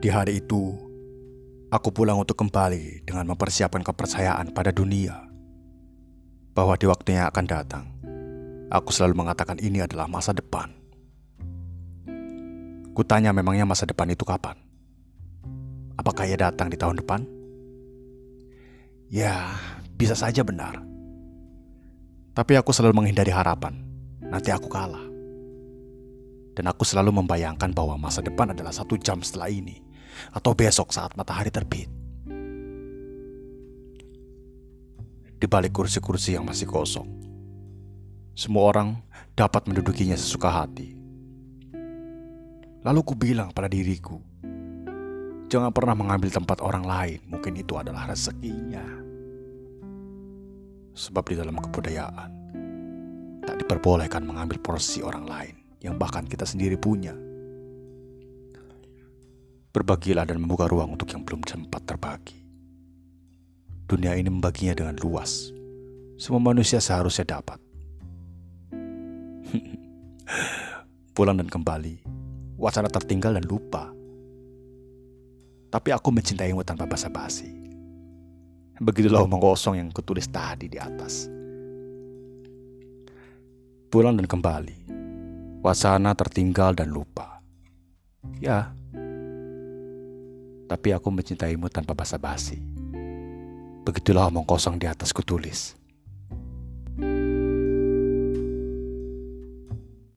Di hari itu, aku pulang untuk kembali dengan mempersiapkan kepercayaan pada dunia bahwa di waktu yang akan datang, aku selalu mengatakan ini adalah masa depan. Kutanya memangnya masa depan itu kapan? Apakah ia datang di tahun depan? Ya, bisa saja benar. Tapi aku selalu menghindari harapan. Nanti aku kalah. Dan aku selalu membayangkan bahwa masa depan adalah satu jam setelah ini atau besok saat matahari terbit. Di balik kursi-kursi yang masih kosong, semua orang dapat mendudukinya sesuka hati. Lalu ku bilang pada diriku, jangan pernah mengambil tempat orang lain, mungkin itu adalah rezekinya. Sebab di dalam kebudayaan, tak diperbolehkan mengambil porsi orang lain yang bahkan kita sendiri punya. Berbagilah dan membuka ruang untuk yang belum sempat terbagi. Dunia ini membaginya dengan luas. Semua manusia seharusnya dapat. Pulang dan kembali, wacana tertinggal dan lupa. Tapi aku mencintaimu tanpa basa-basi. Begitulah omong kosong yang kutulis tadi di atas. Pulang dan kembali, wacana tertinggal dan lupa. Ya, tapi aku mencintaimu tanpa basa-basi. Begitulah omong kosong di atas kutulis.